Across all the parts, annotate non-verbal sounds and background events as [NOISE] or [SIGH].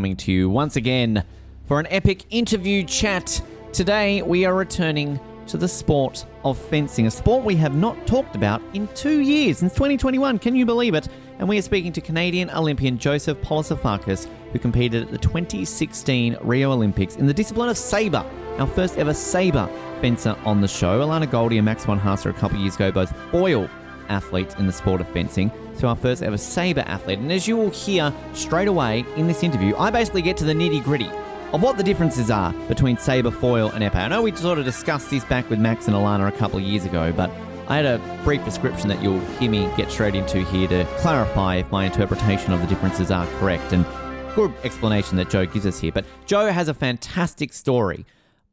coming to you once again for an epic interview chat. Today we are returning to the sport of fencing, a sport we have not talked about in two years, since 2021. Can you believe it? And we are speaking to Canadian Olympian Joseph Polossifakis, who competed at the 2016 Rio Olympics in the discipline of sabre, our first ever sabre fencer on the show. Alana Goldie and Max von Haster a couple years ago both foil athletes in the sport of fencing. So our first ever sabre athlete. And as you will hear straight away in this interview, I basically get to the nitty gritty of what the differences are between sabre, foil, and epee. I know we sort of discussed this back with Max and Alana a couple of years ago, but I had a brief description that you'll hear me get straight into here to clarify if my interpretation of the differences are correct. And good explanation that Joe gives us here. But Joe has a fantastic story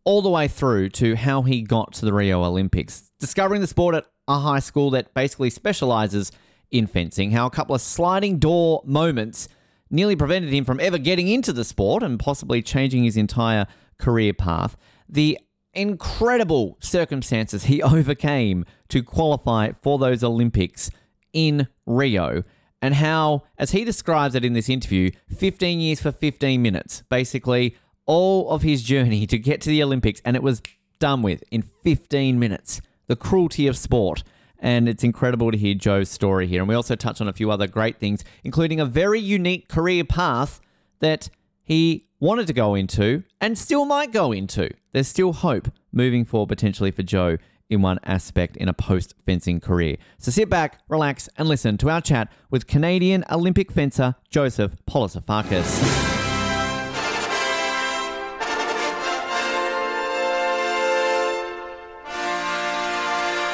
all the way through to how he got to the Rio Olympics, discovering the sport at a high school that basically specializes in fencing, how a couple of sliding door moments nearly prevented him from ever getting into the sport and possibly changing his entire career path. The incredible circumstances he [LAUGHS] overcame to qualify for those Olympics in Rio, and how, as he describes it in this interview, 15 years for 15 minutes. Basically, all of his journey to get to the Olympics, and it was done with in 15 minutes. The cruelty of sport. And it's incredible to hear Joe's story here. And we also touch on a few other great things, including a very unique career path that he wanted to go into and still might go into. There's still hope moving forward potentially for Joe in one aspect in a post fencing career. So sit back, relax, and listen to our chat with Canadian Olympic fencer Joseph Polossifakis.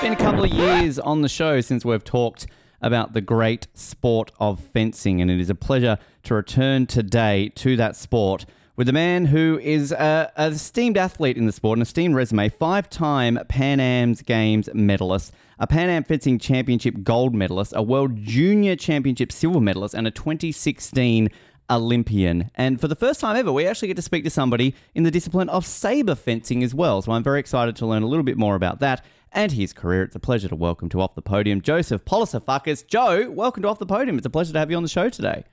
It's been a couple of years on the show since we've talked about the great sport of fencing, and it is a pleasure to return today to that sport with a man who is a, an esteemed athlete in the sport, an esteemed resume, five time Pan Am's Games medalist, a Pan Am Fencing Championship gold medalist, a World Junior Championship silver medalist, and a 2016 Olympian. And for the first time ever, we actually get to speak to somebody in the discipline of sabre fencing as well. So I'm very excited to learn a little bit more about that and his career. It's a pleasure to welcome to Off the Podium Joseph Polossifakis. Joe, welcome to Off the Podium. It's a pleasure to have you on the show today.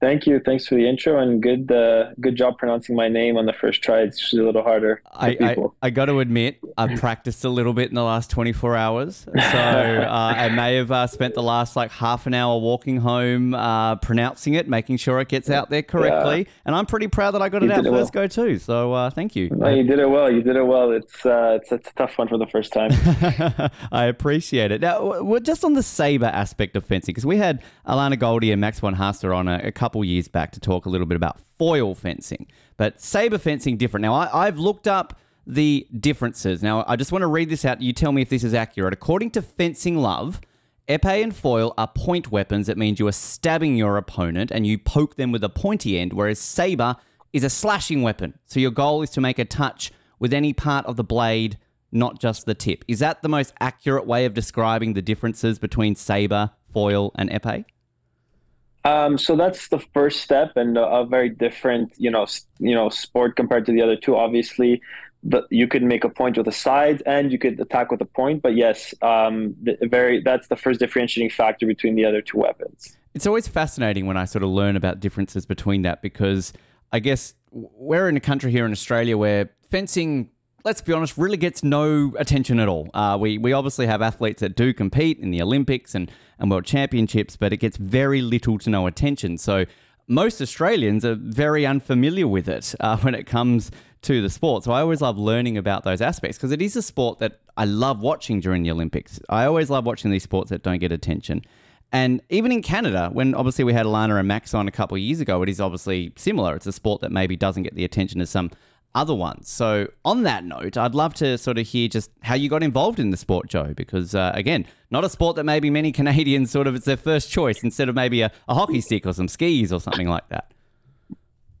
Thank you. Thanks for the intro and good uh, good job pronouncing my name on the first try. It's usually a little harder. I, I. I got to admit, I've practiced a little bit in the last 24 hours. [LAUGHS] So uh, I may have uh, spent the last like half an hour walking home, uh, pronouncing it, making sure it gets out there correctly. And I'm pretty proud that I got You it out it first go too. So uh, thank you. No, you did it well. You did it well. It's uh, it's, it's a tough one for the first time. [LAUGHS] I appreciate it. Now, we're just on the saber aspect of fencing, because we had Alana Goldie and Max von Haster on a, a couple years back to talk a little bit about foil fencing, but saber fencing different. Now, I, I've looked up the differences. Now, I just want to read this out. You tell me if this is accurate. According to Fencing Love, epee and foil are point weapons. That means you are stabbing your opponent and you poke them with a pointy end, whereas saber is a slashing weapon. So your goal is to make a touch with any part of the blade, not just the tip. Is that the most accurate way of describing the differences between saber, foil, and epee? Um, so that's the first step, and a, a very different, you know, you know, sport compared to the other two. Obviously, the, you could make a point with a side, and you could attack with a point. But yes, um, the, very that's the first differentiating factor between the other two weapons. It's always fascinating when I sort of learn about differences between that because I guess we're in a country here in Australia where fencing, let's be honest, really gets no attention at all. Uh, we, we obviously have athletes that do compete in the Olympics and, and World Championships, but it gets very little to no attention. So most Australians are very unfamiliar with it uh, [LAUGHS] when it comes to the sport. So I always love learning about those aspects because it is a sport that I love watching during the Olympics. I always love watching these sports that don't get attention. And even in Canada, when obviously we had Alana and Max on a couple of years ago, it is obviously similar. It's a sport that maybe doesn't get the attention as some other ones. So, on that note, I'd love to sort of hear just how you got involved in the sport, Joe, because uh, again, not a sport that maybe many [LAUGHS] Canadians sort of it's their first choice instead of maybe a, a hockey stick or some skis or something like that.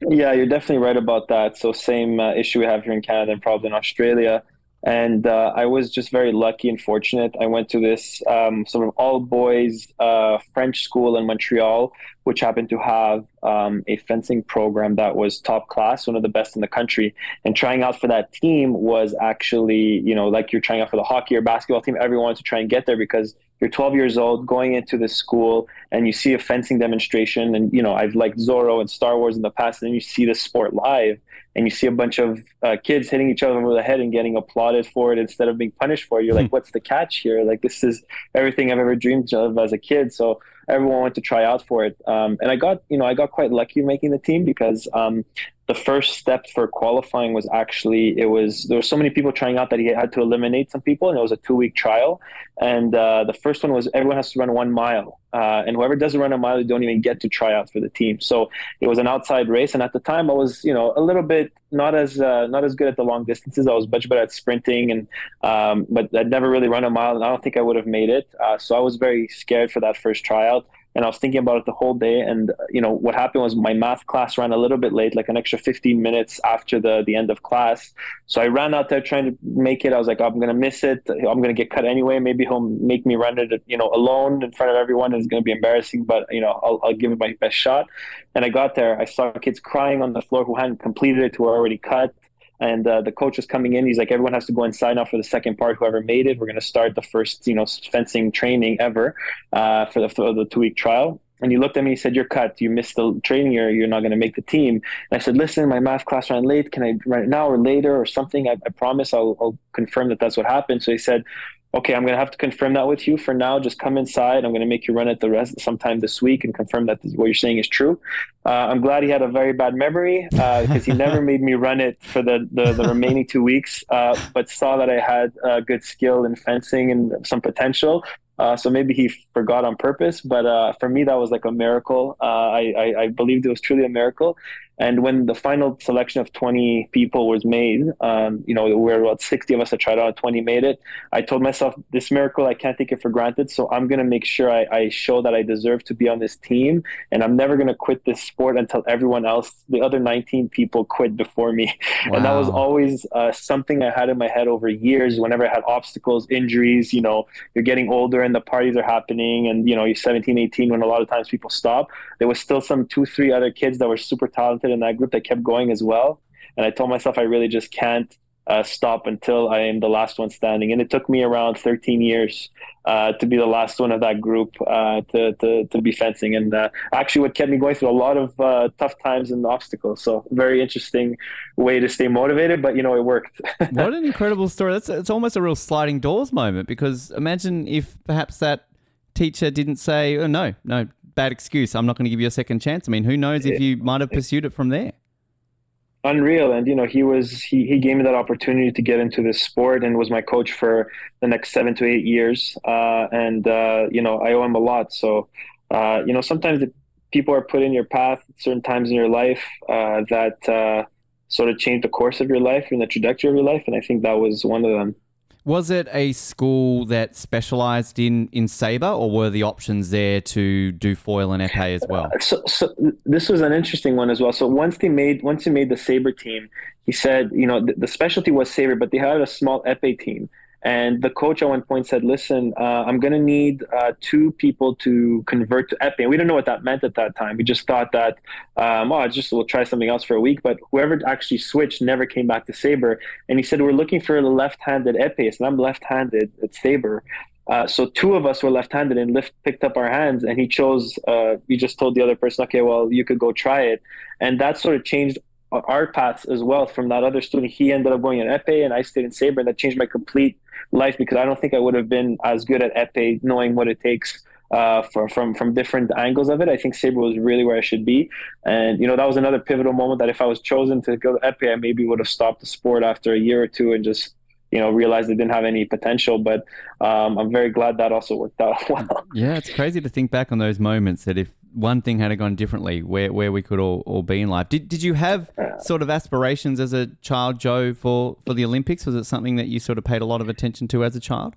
Yeah, you're definitely right about that. So, same uh, issue we have here in Canada and probably in Australia. And uh, I was just very lucky and fortunate. I went to this um, sort of all boys uh, French school in Montreal, which happened to have um, a fencing program that was top class, one of the best in the country. And trying out for that team was actually, you know, like you're trying out for the hockey or basketball team, everyone wants to try and get there because you're 12 years old going into this school and you see a fencing demonstration and you know i've liked zorro and star wars in the past and you see the sport live and you see a bunch of uh, kids hitting each other over the head and getting applauded for it instead of being punished for it you're like what's the catch here? Like this is everything i've ever dreamed of as a kid. So everyone went to try out for it. Um, and i got you know i got quite lucky making the team because um, the first step for qualifying was actually it was there were so many people trying out that he had to eliminate some people and it was a two week trial. And uh, the first one was everyone has to run one mile. Uh, and whoever doesn't run a mile you don't even get to try out for the team. So it was an outside race and at the time i was you know a little bit not as uh, not as good at the long distances. I was much better at sprinting and um, but i'd never really run a mile and i don't think i would have made it. Uh, so i was very scared for that first tryout and I was thinking about it the whole day. And you know what happened was my math class ran a little bit late, like an extra 15 minutes after the the end of class. So I ran out there trying to make it. I was like, I'm gonna miss it. I'm gonna get cut anyway. Maybe he'll make me run it, you know, alone in front of everyone. It's gonna be embarrassing, but you know, I'll, I'll give it my best shot. And I got there. I saw kids crying on the floor who hadn't completed it, who were already cut and uh, the coach was coming in. He's like, everyone has to go and sign up for the second part. Whoever made it, we're going to start the first, you know, fencing training ever uh, for the, the two week trial. And he looked at me. He said, "You're cut. You missed the training. You're you're not going to make the team." And I said, "Listen, my math class ran late. Can I it now or later or something? I, I promise I'll, I'll confirm that that's what happened." So he said, okay, I'm going to have to confirm that with you for now. Just come inside. I'm going to make you run it the rest sometime this week and confirm that what you're saying is true. Uh, I'm glad he had a very bad memory uh, because he never [LAUGHS] made me run it for the, the, the remaining two weeks, uh, but saw that I had uh, good skill in fencing and some potential. Uh, so maybe he forgot on purpose, but uh, for me that was like a miracle. I, I, I believed it was truly a miracle, and when the final selection of 20 people was made, um, you know, we are about 60 of us that tried out, 20 made it. I told myself, this miracle, I can't take it for granted. So I'm going to make sure I, I, show that I deserve to be on this team. And I'm never going to quit this sport until everyone else, the other 19 people, quit before me. Wow. [LAUGHS] And that was always uh, something I had in my head over years. Whenever I had obstacles, injuries, you know, you're getting older and the parties are happening. And, you know, you're 17, 18, when a lot of times people stop. There was still some two, three other kids that were super talented in that group that kept going as well. And I told myself I really just can't uh, stop until I am the last one standing. And it took me around 13 years uh, to be the last one of that group uh, to, to, to be fencing. And uh, actually, what kept me going through a lot of uh, tough times and obstacles. So, very interesting way to stay motivated, but you know, it worked. [LAUGHS] what an incredible story. That's it's almost a real sliding doors moment because imagine if perhaps that teacher didn't say, oh, no, no, bad excuse. I'm not going to give you a second chance. I mean, who knows if you might have pursued it from there? Unreal, and you know, he was he he gave me that opportunity to get into this sport and was my coach for the next seven to eight years. Uh, and uh, you know, I owe him a lot. So, uh, you know, sometimes the people are put in your path at certain times in your life uh, that uh, sort of change the course of your life and the trajectory of your life, and I think that was one of them. Was it a school that specialised in in saber, or were the options there to do foil and epee as well? So, so this was an interesting one as well. So once they made once he made the saber team, he said, you know, the, the specialty was saber, but they had a small epee team. And the coach at one point said, "Listen, uh, I'm going to need uh, two people to convert to Epee." And we didn't know what that meant at that time. We just thought that, um, oh, just we'll try something else for a week. But whoever actually switched never came back to Saber. And he said, "We're looking for a left-handed Epis, and I'm left-handed at Saber." Uh, so two of us were left-handed, and Lift picked up our hands, and he chose. Uh, we just told the other person, "Okay, well, you could go try it," and that sort of changed our paths as well from that other student. He ended up going in epee and I stayed in Sabre and that changed my complete life because I don't think I would have been as good at Epee knowing what it takes uh, for, from from different angles of it. I think Sabre was really where I should be, and you know that was another pivotal moment that if I was chosen to go to Epee, I maybe would have stopped the sport after a year or two and just you know realized it didn't have any potential. But um, I'm very glad that also worked out [LAUGHS] well. Yeah, it's crazy to think back on those moments that if one thing had gone differently, where, where we could all, all be in life. Did did you have sort of aspirations as a child, Joe, for, for the Olympics? Was it something that you sort of paid a lot of attention to as a child?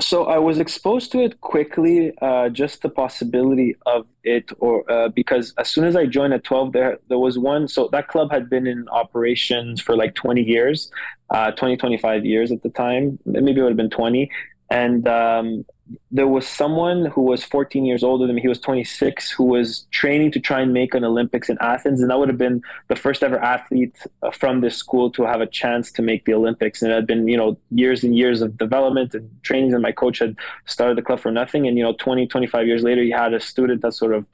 So I was exposed to it quickly, uh, just the possibility of it, or uh, because as soon as I joined at 12, there there was one. So that club had been in operations for like 20 years, uh, 20, 25 years at the time. Maybe it would have been 20. And um, there was someone who was 14 years older than me. He was 26, who was training to try and make an Olympics in Athens, and that would have been the first ever athlete uh, from this school to have a chance to make the Olympics. And it had been, you know, years and years of development and trainings, and my coach had started the club for nothing. And you know, 20, 25 years later, he had a student that sort of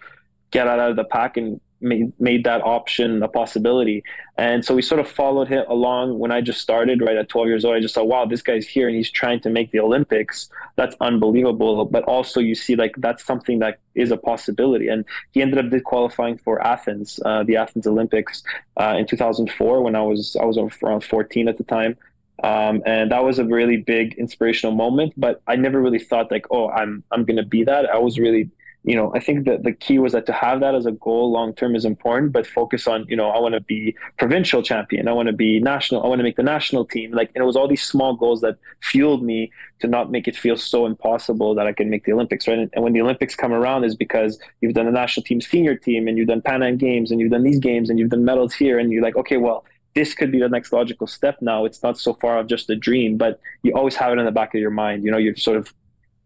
get out of the pack and made, made that option a possibility. And so we sort of followed him along when I just started, right at 12 years old. I just thought, wow, this guy's here and he's trying to make the Olympics. That's unbelievable. But also, you see, like, that's something that is a possibility. And he ended up qualifying for Athens, uh, the Athens Olympics uh, in 2004 when I was, I was around 14 at the time. Um, and that was a really big inspirational moment. But I never really thought like, oh, I'm I'm gonna be that. I was really you know, I think that the key was that to have that as a goal long term is important, but focus on, you know, I want to be provincial champion. I want to be national. I want to make the national team. Like, and it was all these small goals that fueled me to not make it feel so impossible that I can make the Olympics, right? And, and when the Olympics come around is because you've done the national team senior team and you've done Pan Am games and you've done these games and you've done medals here. And you're like, okay, well, this could be the next logical step now. It's not so far off just a dream, but you always have it in the back of your mind. You know, you're sort of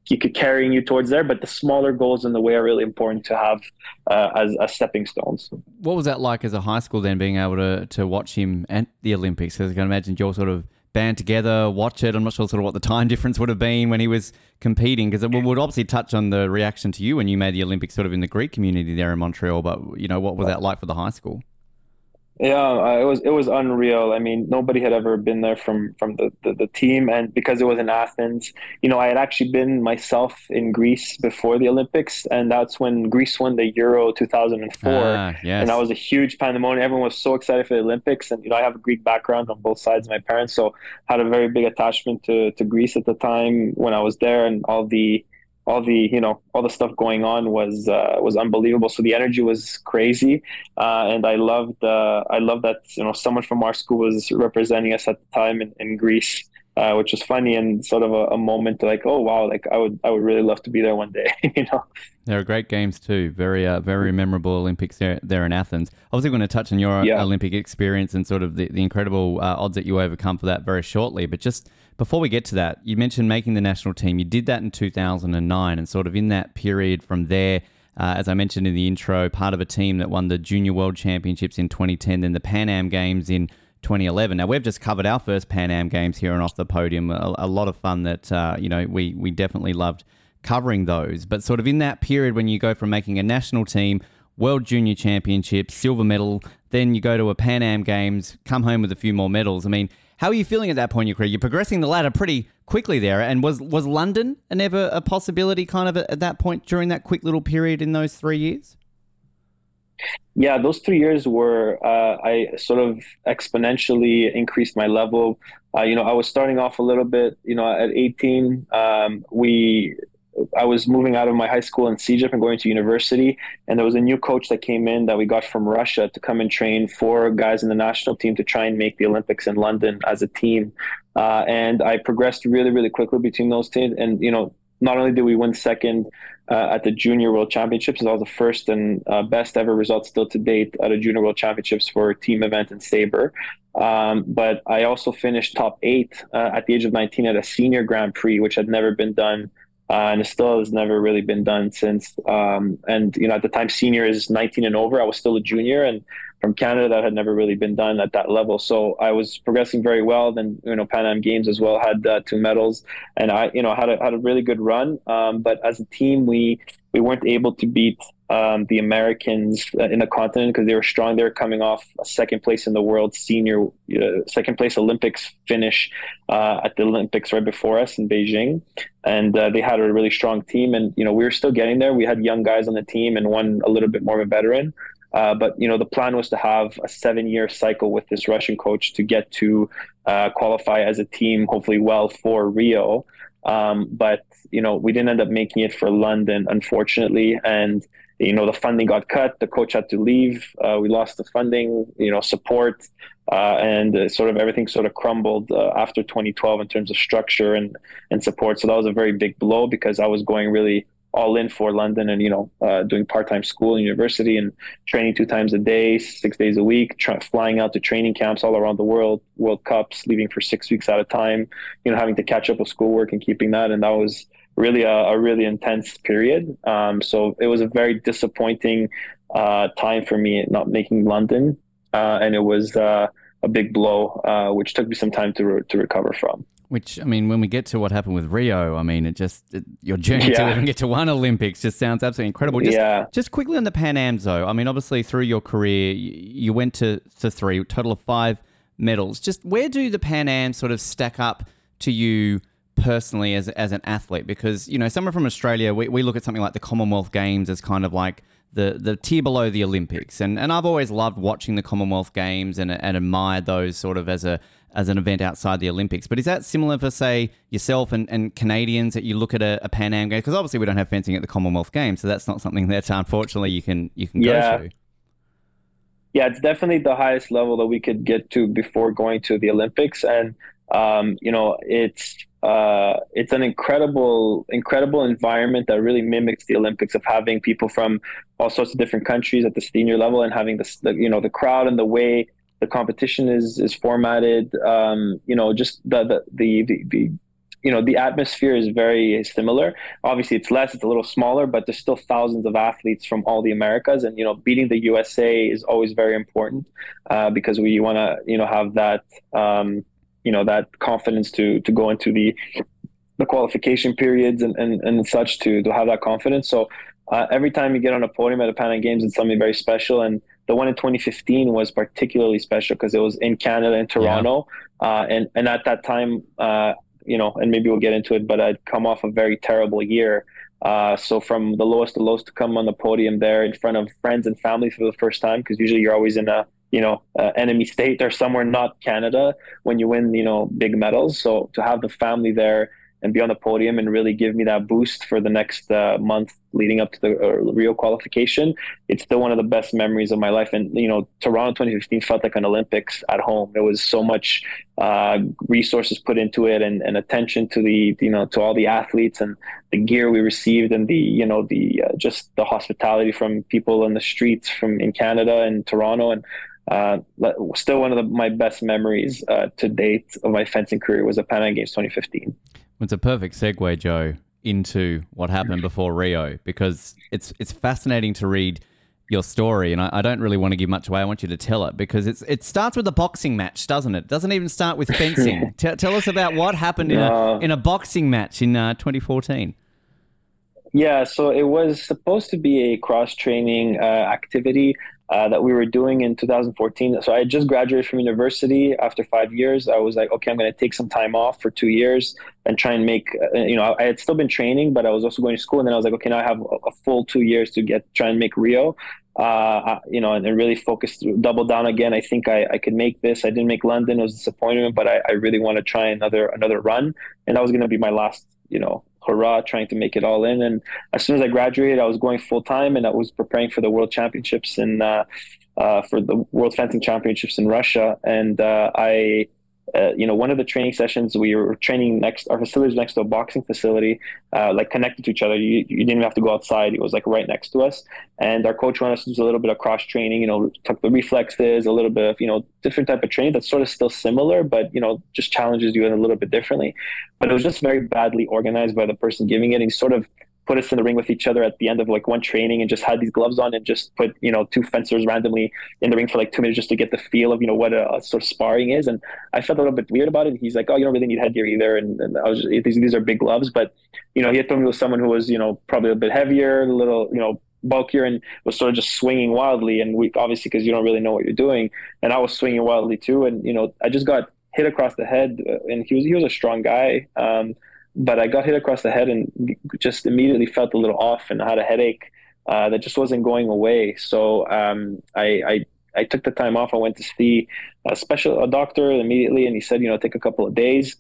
keep carrying you towards there. But the smaller goals in the way are really important to have uh, as, as stepping stones. What was that like as a high school then, being able to to watch him at the Olympics? Because I can imagine you're sort of band together, watch it. I'm not sure sort of what the time [LAUGHS] difference would have been when he was competing, because it would obviously touch on the reaction to you when you made the Olympics, sort of in the Greek community there in Montreal. But you know, what was that like for the high school? Yeah, it was it was unreal. I mean, nobody had ever been there from from the, the, the, team, and because it was in Athens, you know, I had actually been myself in Greece before the Olympics, and that's when Greece won the Euro 2004, ah, yes. and that was a huge pandemonium. Everyone was so excited for the Olympics, and you know, I have a Greek background on both sides of my parents, so had a very big attachment to to Greece at the time when I was there, and all the all the you know all the stuff going on was uh, was unbelievable. So the energy was crazy, uh, and I loved uh, I loved that you know someone from our school was representing us at the time in, in Greece, uh, which was funny and sort of a, a, moment like oh wow like I would I would really love to be there one day. [LAUGHS] you know, there are great games too. Very uh, very memorable Olympics there there in Athens. Obviously, going to touch on your yeah. Olympic experience and sort of the, the incredible uh, odds that you overcome for that very shortly, but just before we get to that, you mentioned making the national team. You did that in 2009, and sort of in that period from there, uh, as I mentioned in the intro, part of a team that won the Junior World Championships in 2010, then the Pan Am Games in 2011. Now we've just covered our first Pan Am Games here and off the podium. A, a lot of fun that uh, you know we we definitely loved covering those. But sort of in that period when you go from making a national team, World Junior Championships, silver medal, then you go to a Pan Am Games, come home with a few more medals. I mean, how are you feeling at that point in your career? You're progressing the ladder pretty quickly there. And was was London ever a possibility kind of at that point during that quick little period in those three years? Yeah, those three years were uh, I sort of exponentially increased my level. Uh, you know, I was starting off a little bit. You know, at 18, um, we I was moving out of my high school in CEGEP and going to university, and there was a new coach that came in that we got from Russia to come and train four guys in the national team to try and make the Olympics in London as a team. Uh, and I progressed really, really quickly between those teams. And you know, not only did we win second uh, at the Junior World Championships, it was the first and uh, best ever result still to date at a Junior World Championships for team event in Sabre. Um, but I also finished top eight uh, at the age of 19 at a senior Grand Prix, which had never been done uh, and it still has never really been done since. Um, and you know, at the time, senior is 19 and over. I was still a junior, and from Canada, that had never really been done at that level. So I was progressing very well. Then you know, Pan Am Games as well had uh, two medals, and I you know had a had a really good run. Um, but as a team, we we weren't able to beat um, the Americans uh, in the continent because they were strong. They were coming off a second place in the world senior, uh, second place Olympics finish uh, at the Olympics right before us in Beijing, and uh, they had a really strong team. And you know we were still getting there. We had young guys on the team and one a little bit more of a veteran. Uh, but you know the plan was to have a seven-year cycle with this Russian coach to get to uh, qualify as a team, hopefully well for Rio. Um, but you know we didn't end up making it for London, unfortunately, and you know the funding got cut, the coach had to leave, uh, we lost the funding, you know support, uh, and uh, sort of everything sort of crumbled uh, after 2012 in terms of structure and and support. So that was a very big blow because I was going really all in for London and you know uh, doing part time school and university and training two times a day, six days a week, flying out to training camps all around the world, World Cups, leaving for six weeks at a time, you know having to catch up with schoolwork and keeping that, and that was really a, a really intense period. Um, so it was a very disappointing uh, time for me not making London, uh, and it was uh, a big blow, uh, which took me some time to re- to recover from. Which I mean, when we get to what happened with Rio, I mean, it just it, your journey to even get to one Olympics just sounds absolutely incredible. Just, Yeah. just quickly on the Pan Ams, though. I mean, obviously through your career, you, you went to to three, total of five medals. Just where do the Pan Ams sort of stack up to you personally as as an athlete? Because you know, someone from Australia, we, we look at something like the Commonwealth Games as kind of like the the tier below the Olympics, and and I've always loved watching the Commonwealth Games and and admired those sort of as a as an event outside the Olympics. But is that similar for say yourself and, and Canadians that you look at a, a Pan Am game? Because obviously we don't have fencing at the Commonwealth Games, so that's not something that unfortunately you can you can Yeah. go to. yeah, it's definitely the highest level that we could get to before going to the Olympics, and um, you know, it's uh, it's an incredible, incredible environment that really mimics the Olympics of having people from all sorts of different countries at the senior level, and having the, you know, the crowd and the way the competition is is formatted. Um, you know, just the the the the, the you know the atmosphere is very similar obviously it's less it's a little smaller but there's still thousands of athletes from all the americas and you know beating the usa is always very important uh, because we want to you know have that um, you know that confidence to to go into the the qualification periods and, and, and such to to have that confidence so uh, every time you get on a podium at the Pan Am Games, it's something very special. And the one in 2015 was particularly special because it was in Canada, in Toronto, uh, and and at that time, uh, you know, and maybe we'll get into it, but I'd come off a very terrible year. Uh, so from the lowest to lowest to come on the podium there in front of friends and family for the first time, because usually you're always in a you know uh, enemy state or somewhere not Canada when you win you know big medals. So to have the family there and be on the podium and really give me that boost for the next uh, month leading up to the uh, Rio qualification. It's still one of the best memories of my life. And, you know, Toronto 2015 felt like an Olympics at home. There was so much uh, resources put into it and, and attention to the, you know, to all the athletes and the gear we received and the, you know, the uh, just the hospitality from people in the streets from in Canada and Toronto. And uh, still one of the, my best memories uh, to date of my fencing career was the Pan Am Games 2015. It's a perfect segue, Joe, into what happened before Rio because it's it's fascinating to read your story, and I, I don't really want to give much away. I want you to tell it because it's it starts with a boxing match, doesn't it? Doesn't even start with fencing. [LAUGHS] T- tell us about what happened in a in a boxing match in uh, 2014. Yeah, so it was supposed to be a cross training uh, activity uh, that we were doing in 2014. So I had just graduated from university after five years. I was like, okay, I'm going to take some time off for two years and try and make, uh, you know, I had still been training, but I was also going to school. And then I was like, okay, now I have a, full two years to get try and make Rio. Uh, you know, and, and really focus, double down again. I think I, I could make this. I didn't make London; it was disappointment, but I, I really want to try another another run, and that was going to be my last, you know, hurrah, trying to make it all in. And as soon as I graduated, I was going full time, and I was preparing for the World Championships and uh, uh, for the World Fencing Championships in Russia. And uh, I, uh, you know, one of the training sessions we were training next. Our facility was next to a boxing facility, uh, like connected to each other. You, you didn't have to go outside; it was like right next to us. And our coach wanted us to do a little bit of cross training. You know, took the reflexes, a little bit of you know different type of training that's sort of still similar, but you know just challenges you in a little bit differently. But it was just very badly organized by the person giving it. And sort of put us in the ring with each other at the end of like one training and just had these gloves on and just put you know two fencers randomly in the ring for like two minutes just to get the feel of you know what a, a sort of sparring is. And I felt a little bit weird about it. He's like oh you don't really need headgear either. And, and I was just, these, these are big gloves. But you know he had told me was someone who was you know probably a bit heavier a little you know bulkier and was sort of just swinging wildly. And we obviously because you don't really know what you're doing. And I was swinging wildly too. And you know I just got hit across the head uh, and he was he was a strong guy. Um, but I got hit across the head and just immediately felt a little off and I had a headache uh, that just wasn't going away. So um, I, I I took the time off. I went to see a special a doctor immediately, and he said, you know, take a couple of days.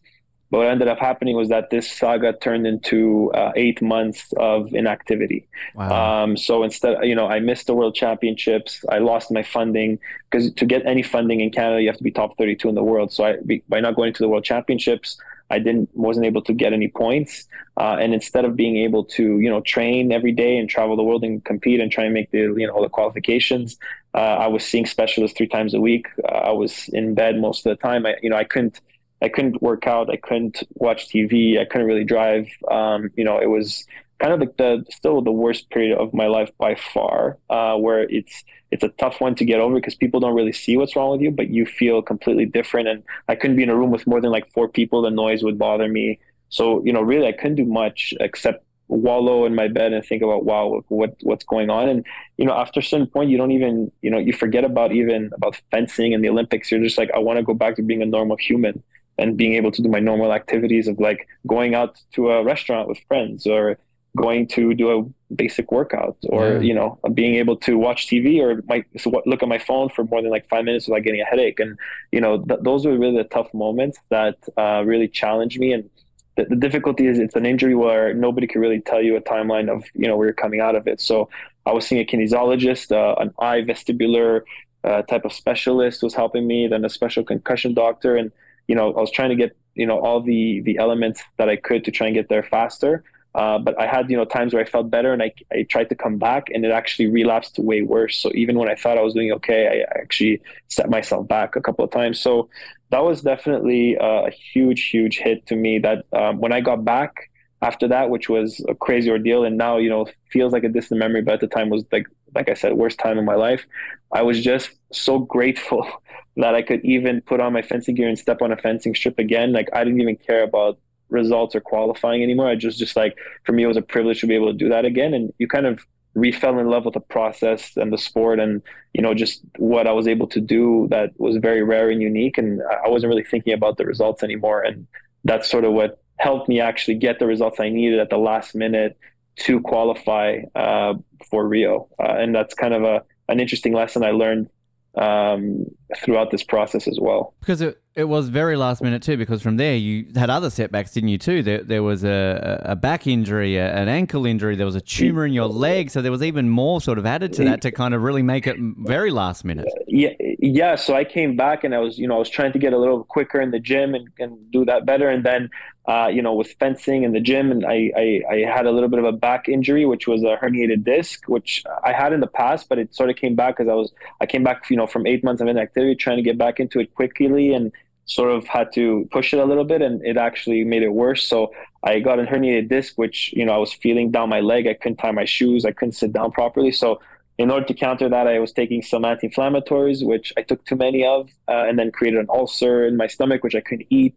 But what ended up happening was that this saga turned into uh, eight months of inactivity. Wow. Um, so instead, you know, I missed the World Championships. I lost my funding because to get any funding in Canada, you have to be top 32 in the world. So I, by not going to the World Championships, I didn't wasn't able to get any points. Uh, and instead of being able to, you know, train every day and travel the world and compete and try and make the, you know, the qualifications, uh, I was seeing specialists three times a week. Uh, I was in bed most of the time. I, you know, I couldn't I couldn't work out. I couldn't watch TV. I couldn't really drive. Um, you know, it was kind of like the still the worst period of my life by far, uh, where it's it's a tough one to get over because people don't really see what's wrong with you, but you feel completely different. And I couldn't be in a room with more than like four people. The noise would bother me. So you know, really, I couldn't do much except wallow in my bed and think about wow what what's going on and you know after a certain point you don't even you know you forget about even about fencing and the olympics you're just like i want to go back to being a normal human and being able to do my normal activities of like going out to a restaurant with friends or going to do a basic workout or Yeah. you know being able to watch tv or my, so what- look at my phone for more than like five minutes without getting a headache and you know th- those were really the tough moments that uh, really challenged me and the, the difficulty is it's an injury where nobody can really tell you a timeline of you know where you're coming out of it so i was seeing a kinesiologist uh, an eye vestibular uh, type of specialist was helping me then a special concussion doctor and you know, I was trying to get, you know, all the the elements that I could to try and get there faster. Uh, but I had, you know, times where I felt better and I, I tried to come back and it actually relapsed to way worse. So even when I thought I was doing okay, I actually set myself back a couple of times. So that was definitely a huge, huge hit to me that um, when I got back after that, which was a crazy ordeal and now, you know, feels like a distant memory, but at the time was like, like I said, worst time in my life. I was just so grateful [LAUGHS] that I could even put on my fencing gear and step on a fencing strip again. Like I didn't even care about results or qualifying anymore. I just just like for me it was a privilege to be able to do that again. And you kind of refell in love with the process and the sport and you know just what I was able to do that was very rare and unique. And I wasn't really thinking about the results anymore. And that's sort of what helped me actually get the results I needed at the last minute to qualify uh, for Rio. Uh, and that's kind of a an interesting lesson I learned um, throughout this process as well. Because it, it was very last minute too. Because from there you had other setbacks, didn't you? Too there there was a, a back injury, a, an ankle injury. There was a tumor in your leg, so there was even more sort of added to that to kind of really make it very last minute. Yeah, yeah. So I came back and I was, you know, I was trying to get a little quicker in the gym and, and do that better. And then, uh, you know, with fencing in the gym, and I, I I had a little bit of a back injury, which was a herniated disc, which I had in the past, but it sort of came back because I was I came back, you know, from eight months of inactivity, trying to get back into it quickly and sort of had to push it a little bit and it actually made it worse. So I got a herniated disc, which, you know, I was feeling down my leg. I couldn't tie my shoes. I couldn't sit down properly. So in order to counter that, I was taking some anti-inflammatories, which I took too many of, uh, and then created an ulcer in my stomach, which I couldn't eat.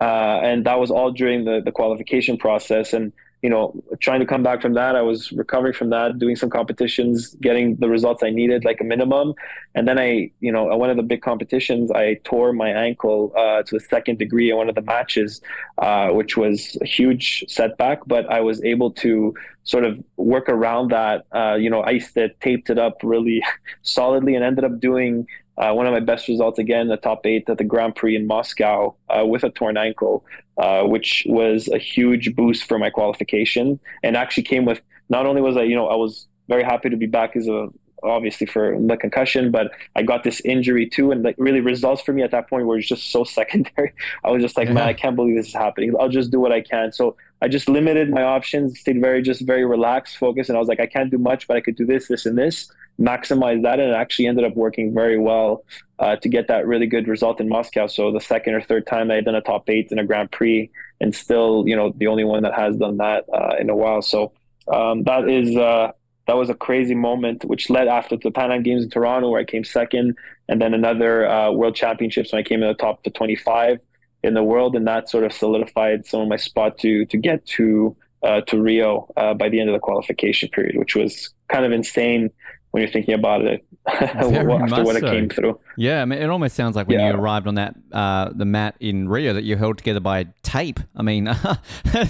Uh, and that was all during the, the qualification process. And you know, trying to come back from that. I was recovering from that, doing some competitions, getting the results I needed, like a minimum. And then I, you know, at one of the big competitions, I tore my ankle uh, to the second degree in one of the matches, uh, which was a huge setback. But I was able to sort of work around that. Uh, you know, iced it, taped it up really [LAUGHS] solidly, and ended up doing uh, one of my best results again, the top eight at the Grand Prix in Moscow uh, with a torn ankle, uh, which was a huge boost for my qualification, and actually came with not only was I, you know, I was very happy to be back as a obviously for the concussion, but I got this injury too, and like really results for me at that point were just so [LAUGHS] secondary. I was just like, man, I can't believe this is happening. I'll just do what I can. So I just limited my options, stayed very just very relaxed, focused, and I was like, I can't do much, but I could do this, this, and this maximize that and it actually ended up working very well uh, to get that really good result in Moscow. So the second or third time I had done a top eight in a Grand Prix and still, you know, the only one that has done that uh, in a while. So um, that is uh, that was a crazy moment, which led after the Pan Am Games in Toronto where I came second, and then another uh, World Championships when I came in the top to 25 in the world, and that sort of solidified some of my spot to to get to uh, to Rio uh, by the end of the qualification period, which was kind of insane when you're thinking about it [LAUGHS] [LAUGHS] after what it came through. Yeah, I mean, it almost sounds like when Yeah. you arrived on that uh, the mat in Rio that you held together by tape. I mean, [LAUGHS] sort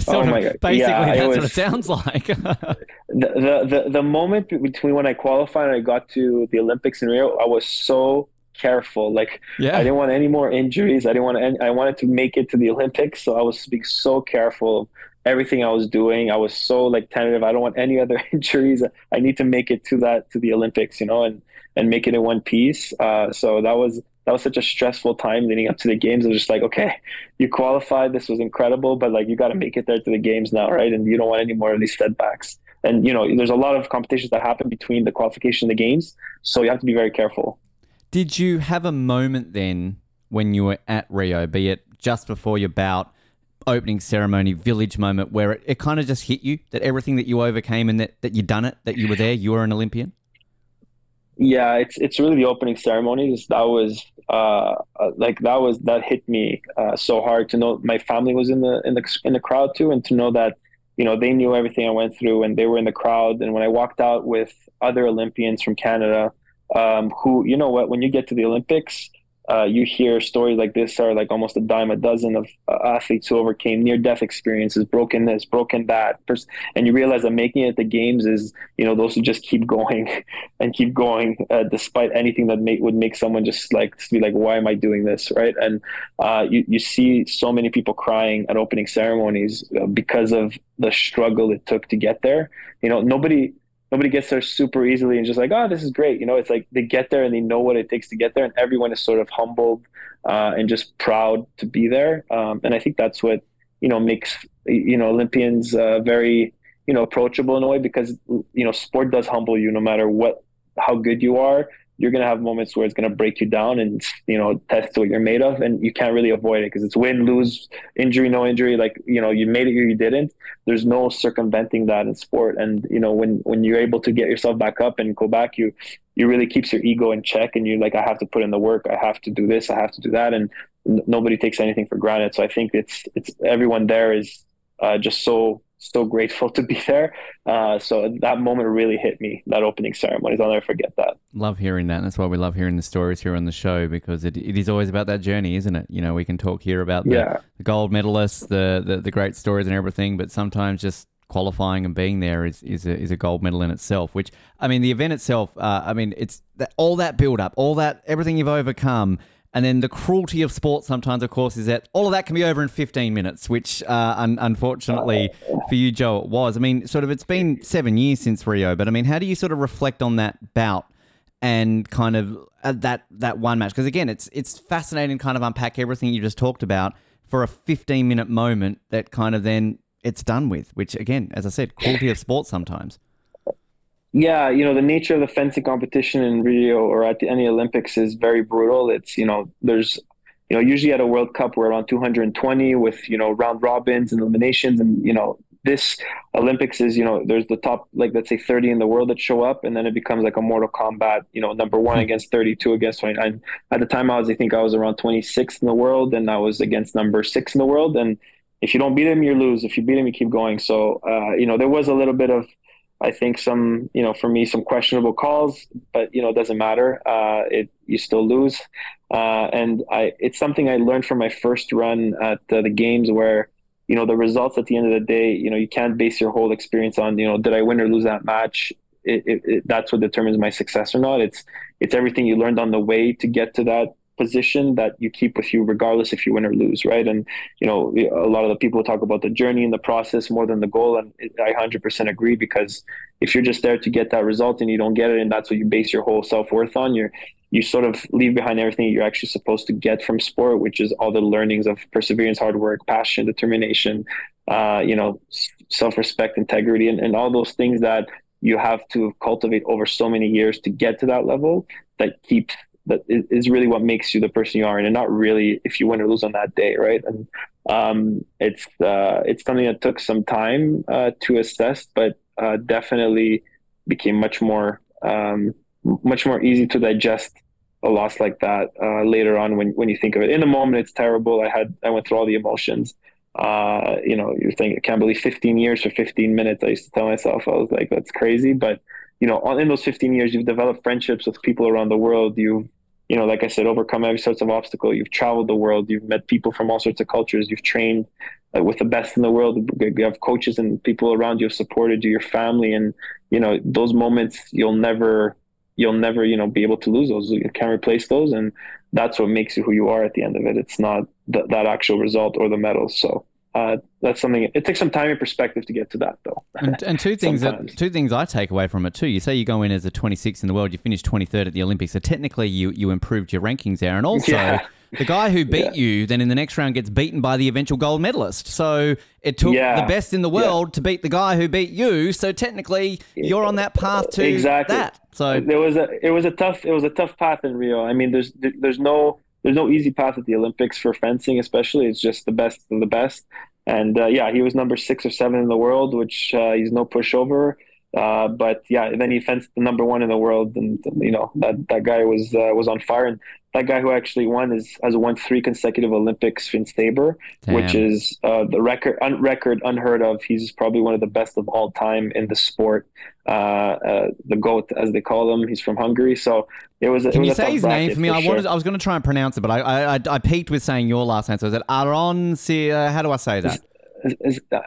Oh of, my God. basically Yeah, it that's what it sounds like. the, the the the moment between when I qualified and I got to the Olympics in Rio, I was so careful. Like Yeah. I didn't want any more injuries. I didn't want any, I wanted to make it to the Olympics, so I was being so careful everything I was doing. I was so like tentative. I don't want any other [LAUGHS] injuries. I need to make it to that to the Olympics, you know, and and make it in one piece. Uh, so that was that was such a stressful time leading up to the games. I was just like, okay, you qualified. This was incredible, but like you got to make it there to the games now, right? And you don't want any more of these setbacks. And you know, there's a lot of competitions that happen between the qualification and the games, so you have to be very careful. Did you have a moment then when you were at Rio, be it just before your bout, opening ceremony, village moment, where it, it kind of just hit you that everything that you overcame and that, that you done it, that you were there, you were an Olympian? Yeah, it's it's really the opening ceremonies. That was uh, uh, like that was that hit me uh, so hard to know my family was in the in the in the crowd too, and to know that you know they knew everything I went through and they were in the crowd. And when I walked out with other Olympians from Canada, um, who you know what, when you get to the Olympics, uh, you hear stories like this are like almost a dime a dozen of uh, athletes who overcame near death experiences, broken this, broken that, and you realize that making it the games is you know those who just keep going [LAUGHS] and keep going uh, despite anything that make, would make someone just like be like, why am I doing this, right? And uh, you you see so many people crying at opening ceremonies uh, because of the struggle it took to get there. You know, nobody nobody gets there super easily and just like, oh, this is great. You know, it's like they get there and they know what it takes to get there, and everyone is sort of humbled uh, and just proud to be there. Um, and I think that's what you know makes you know Olympians uh, very you know approachable in a way because you know sport does humble you no matter what how good you are. You're gonna have moments where it's gonna break you down and you know test what you're made of, and you can't really avoid it because it's win, lose, injury, no injury. Like you know, you made it or you didn't there's no circumventing that in sport and you know when when you're able to get yourself back up and go back you you really keeps your ego in check and you're like i have to put in the work i have to do this i have to do that and n- nobody takes anything for granted so i think it's it's everyone there is uh, just so so grateful [LAUGHS] to be there uh, so that moment really hit me that opening ceremonies i'll never forget that Love hearing that. And that's why we love hearing the stories here on the show because it, it is always about that journey, isn't it? You know, we can talk here about the, Yeah. the gold medalists, the, the, the great stories and everything, but sometimes just qualifying and being there is, is, a, is a gold medal in itself, which, I mean, the event itself, uh, I mean, it's that, all that build up, all that, everything you've overcome. And then the cruelty of sport sometimes, of course, is that all of that can be over in 15 minutes, which uh, un- unfortunately for you, Joe, it was. I mean, sort of, it's been seven years since Rio, but I mean, how do you sort of reflect on that bout and kind of uh, that that one match? Because again, it's it's fascinating, kind of unpack everything you just talked about for a 15 minute moment that kind of then it's done with. Which again, as I said, cruelty of sport sometimes. Yeah, you know, the nature of the fencing competition in Rio or at the, any Olympics is very brutal. It's, you know, there's, you know, usually at a World Cup, we're around 220 with, you know, round robins and eliminations. And, you know, this Olympics is, you know, there's the top, like, let's say 30 in the world that show up. And then it becomes like a Mortal Kombat, you know, number one against 32 against 29. At the time, I was, I think I was around 26 in the world and I was against number six in the world. And if you don't beat him, you lose. If you beat him, you keep going. So, uh, you know, there was a little bit of, I think some, you know, for me, some questionable calls, but you know, it doesn't matter. Uh, it you still lose, uh, and I it's something I learned from my first run at uh, the games where, you know, the results at the end of the day, you know, you can't base your whole experience on, you know, did I win or lose that match. It, it, it, that's what determines my success or not. It's it's everything you learned on the way to get to that position that you keep with you regardless if you win or lose right? And you know a lot of the people talk about the journey and the process more than the goal and i 100% agree because if you're just there to get that result and you don't get it and that's what you base your whole self-worth on you're you sort of leave behind everything you're actually supposed to get from sport which is all the learnings of perseverance hard work passion determination uh, you know self-respect integrity and, and all those things that you have to cultivate over so many years to get to that level that keeps that is really what makes you the person you are, and not really if you win or lose on that day, right? And um, it's uh, it's something that took some time uh, to assess, but uh, definitely became much more um, much more easy to digest a loss like that uh, later on when when you think of it. In the moment, it's terrible. I had I went through all the emotions. Uh, you know, you're thinking, I can't believe 15 years for 15 minutes. I used to tell myself, I was like, that's crazy. But you know, in those 15 years, you've developed friendships with people around the world. You've you know, like I said, overcome every sorts of obstacle. You've traveled the world. You've met people from all sorts of cultures. You've trained uh, with the best in the world. You have coaches and people around you have supported you, your family, and you know those moments you'll never you'll never you know be able to lose those. You can't replace those, and that's what makes you who you are at the end of it. It's not th- that actual result or the medals. So uh, that's something. It takes some time and perspective to get to that, though. And, and two [LAUGHS] things that two things I take away from it too. You say you go in as a 26th in the world, you finish 23rd at the Olympics, so technically you you improved your rankings there, [LAUGHS] and also. Yeah. The guy who beat Yeah. you then in the next round gets beaten by the eventual gold medalist. So it took Yeah. the best in the world to beat the guy who beat you. So technically, you're on that path to exactly that. So there was a it was a tough it was a tough path in Rio. I mean, there's there's no there's no easy path at the Olympics for fencing, especially. It's just the best of the best. And uh, yeah, he was number six or seven in the world, which uh, he's no pushover. Uh, but yeah, then he fenced the number one in the world, and you know that that guy was uh, was on fire. And that guy who actually won is has won three consecutive Olympics, Finn Staber, which is uh, the record un- record unheard of. He's probably one of the best of all time in the sport. Uh, uh, the goat, as they call him, he's from Hungary. So it was. a- Can it you was a say his name for me? I sure. wanted. I was going to try and pronounce it, but I I, I, I peaked with saying your last name. So is it Áron? Si- uh, how do I say that?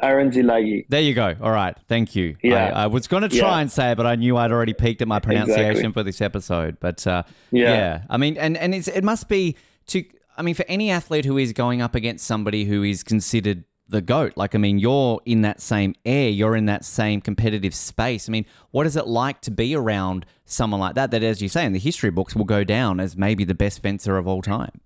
Áron Szilágyi. There you go. All right. Thank you. Yeah. I, I was going to try Yeah. and say it, but I knew I'd already peaked at my pronunciation Exactly. for this episode. But uh, yeah. Yeah. I mean, and, and it's, it must be to, I mean, for any athlete who is going up against somebody who is considered the GOAT, like, I mean, you're in that same air, you're in that same competitive space. I mean, what is it like to be around someone like that, that, as you say, in the history books will go down as maybe the best fencer of all time?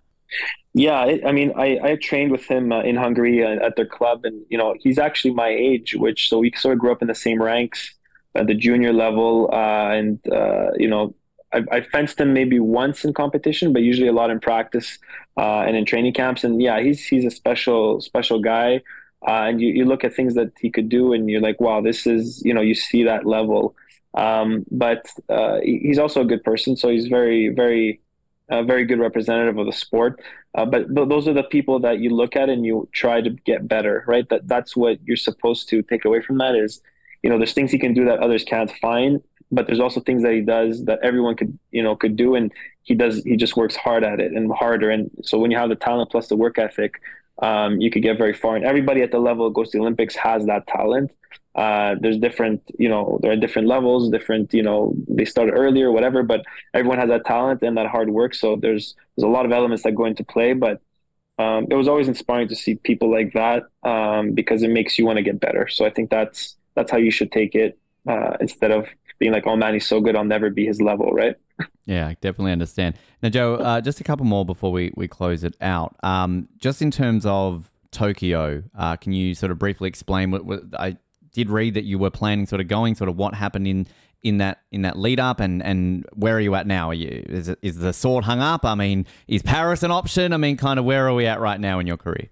Yeah, it, I mean, I, I trained with him uh, in Hungary uh, at their club, and you know, he's actually my age, which so we sort of grew up in the same ranks at the junior level, uh, and uh, you know, I, fenced him maybe once in competition, but usually a lot in practice uh, and in training camps. And yeah, he's he's a special special guy, uh, and you, you look at things that he could do, and you're like, wow, this is you know, you see that level. Um, but he's also a good person, so he's very very a very good representative of the sport. Uh, but th- those are the people that you look at and you try to get better, right? That that's what you're supposed to take away from that is, you know, there's things he can do that others can't find, but there's also things that he does that everyone could, you know, could do, and he does. He just works hard at it and harder. And so when you have the talent plus the work ethic, um, you could get very far. And everybody at the level that goes to the Olympics has that talent. Uh, there's different, you know, there are different levels, different, you know, they start earlier, whatever, but everyone has that talent and that hard work. So there's there's a lot of elements that go into play, but um, it was always inspiring to see people like that um, because it makes you want to get better. So I think that's that's how you should take it uh, instead of being like, oh man, he's so good, I'll never be his level, right? Yeah, I definitely understand. Now, Joe, uh, just a couple more before we, we close it out. Um, just in terms of Tokyo, uh, can you sort of briefly explain what, what I did read that you were planning, sort of going, sort of what happened in in that in that lead up, and and where are you at now? Are you is the sword hung up? I mean, is Paris an option? I mean, kind of where are we at right now in your career?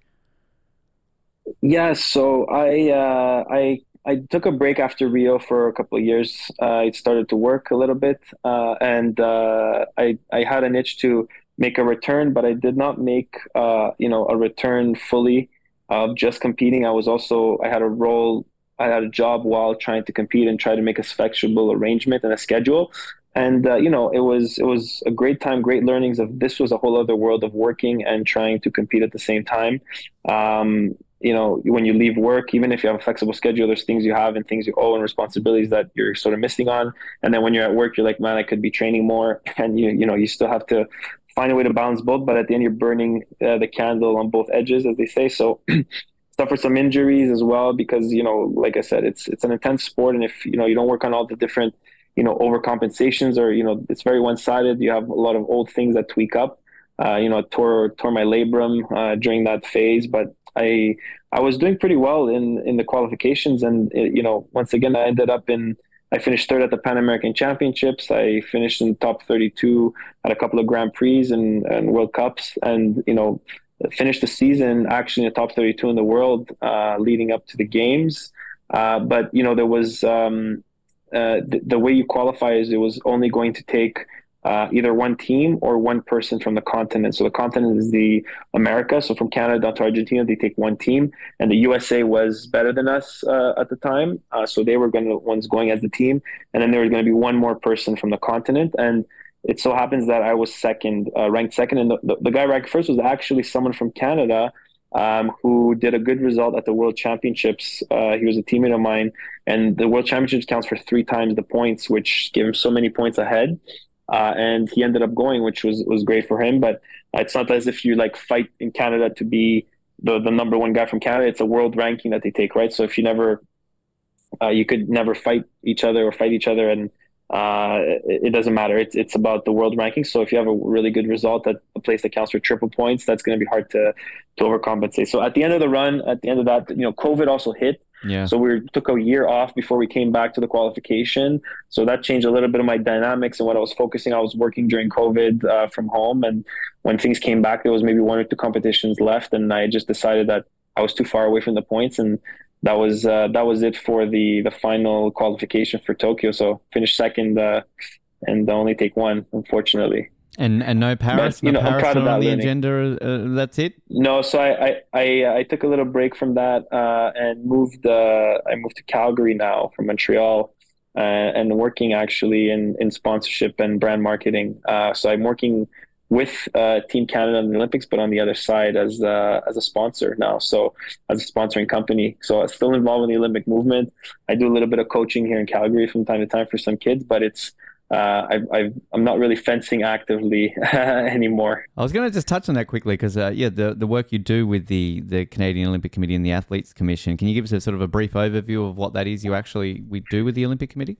Yeah, so I uh, I I took a break after Rio for a couple of years. Uh, I started to work a little bit, uh, and uh, I I had an itch to make a return, but I did not make uh, you know a return fully of just competing. I was also I had a role, I had a job while trying to compete and try to make a flexible arrangement and a schedule. And uh, you know, it was it was a great time, great learnings. Of this was a whole other world of working and trying to compete at the same time. Um, you know, when you leave work, even if you have a flexible schedule, there's things you have and things you owe and responsibilities that you're sort of missing on. And then when you're at work, you're like, man, I could be training more, [LAUGHS] and you you know, you still have to find a way to balance both. But at the end, you're burning uh, the candle on both edges, as they say. So. [CLEARS THROAT] suffer some injuries as well because you know like i said it's it's an intense sport. And if you know you don't work on all the different you know overcompensations or you know it's very one-sided. You have a lot of old things that tweak up. Uh, you know I tore tore my labrum uh, during that phase but i i was doing pretty well in in the qualifications. And it, you know once again i ended up in I finished third at the Pan American Championships. I finished in top 32 at a couple of Grand Prix and, and World Cups, and you know, finished the season actually in the top 32 in the world, uh, leading up to the games. Uh, but you know, there was um, uh, the, the way you qualify is it was only going to take uh, either one team or one person from the continent. So the continent is the America. So from Canada down to Argentina, they take one team, and the USA was better than us uh, at the time. Uh, so they were going to ones going as the team, and then there was going to be one more person from the continent. And it so happens that I was second, uh, ranked second, and the, the, the guy ranked first was actually someone from Canada. um, who did a good result at the World Championships. Uh, he was a teammate of mine, and the World Championships counts for three times the points, which gave him so many points ahead. Uh, and he ended up going, which was was great for him. But it's not as if you like fight in Canada to be the the number one guy from Canada. It's a world ranking that they take, right? So if you never, uh, you could never fight each other or fight each other, and uh, it, it, doesn't matter. It's it's about the world ranking. So if you have a really good result at a place that counts for triple points, that's going to be hard to to overcompensate. So at the end of the run, at the end of that, you know, COVID also hit. Yeah. So we took a year off before we came back to the qualification. So that changed a little bit of my dynamics and what I was focusing. I was working during COVID uh, from home, and when things came back, there was maybe one or two competitions left, and I just decided that I was too far away from the points, and that was uh, that was it for the the final qualification for Tokyo. So finished second, uh, and only take one, unfortunately. And and no Paris, but, no know, Paris on the learning. agenda. Uh, that's it. No, so I, I I, I took a little break from that uh, and moved. Uh, I moved to Calgary now from Montreal, uh, and working actually in in sponsorship and brand marketing. Uh, so I'm working with uh, Team Canada in the Olympics, but on the other side as as a sponsor now. So as a sponsoring company. So I'm still involved in the Olympic movement. I do a little bit of coaching here in Calgary from time to time for some kids, but it's uh, I, am not really fencing actively [LAUGHS] anymore. I was going to just touch on that quickly because, uh, yeah, the, the work you do with the, the Canadian Olympic Committee and the Athletes Commission. Can you give us a sort of a brief overview of what that is you actually we do with the Olympic Committee?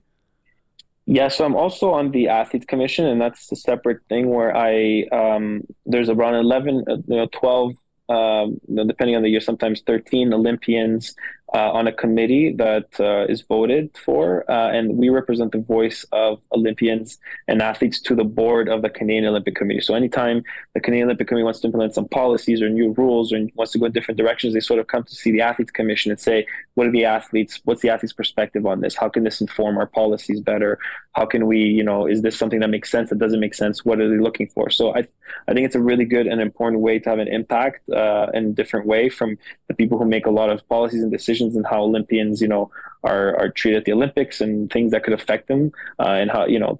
Yeah, so I'm also on the Athletes Commission, and that's a separate thing where I um, there's around 11, uh, you know, 12 um, depending on the year, sometimes 13 Olympians uh, on a committee that uh, is voted for, uh, and we represent the voice of Olympians and athletes to the board of the Canadian Olympic Committee. So anytime the Canadian Olympic Committee wants to implement some policies or new rules or wants to go in different directions, they sort of come to see the Athletes Commission and say, what are the athletes? What's the athletes' perspective on this? How can this inform our policies better? How can we, you know, is this something that makes sense? That doesn't make sense? What are they looking for? So I, I think it's a really good and important way to have an impact uh, in a different way from the people who make a lot of policies and decisions and how Olympians, you know, are are treated at the Olympics and things that could affect them, uh, and how you know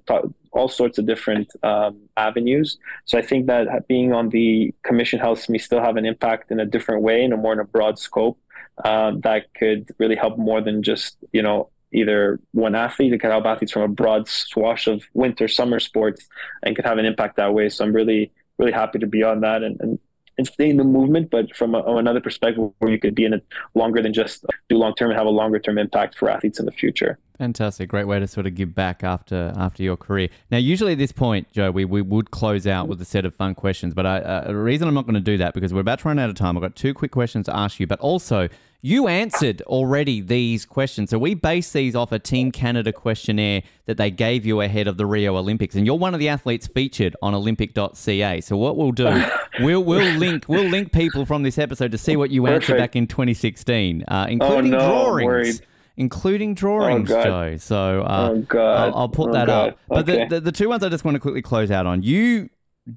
all sorts of different um, avenues. So I think that being on the commission helps me still have an impact in a different way, in a more in a broad scope uh, that could really help more than just you know either one athlete. It could help athletes from a broad swash of winter, summer sports, and could have an impact that way. So I'm really really happy to be on that and, and and stay in the movement, but from a, another perspective where you could be in it longer than just do long term and have a longer term impact for athletes in the future. Fantastic, great way to sort of give back after after your career. Now, usually at this point, Joe, we, we would close out with a set of fun questions, but I, uh, the reason I'm not going to do that because we're about to run out of time. I've got two quick questions to ask you, but also you answered already these questions. So we base these off a Team Canada questionnaire that they gave you ahead of the Rio Olympics, and you're one of the athletes featured on Olympic.ca. So what we'll do, [LAUGHS] we'll we'll link we'll link people from this episode to see what you Perfect. answered back in 2016, uh, including oh, no, drawings including drawings, oh, Joe. So uh, oh, I'll, I'll put oh, that God. up. But okay. the, the, the two ones I just want to quickly close out on. You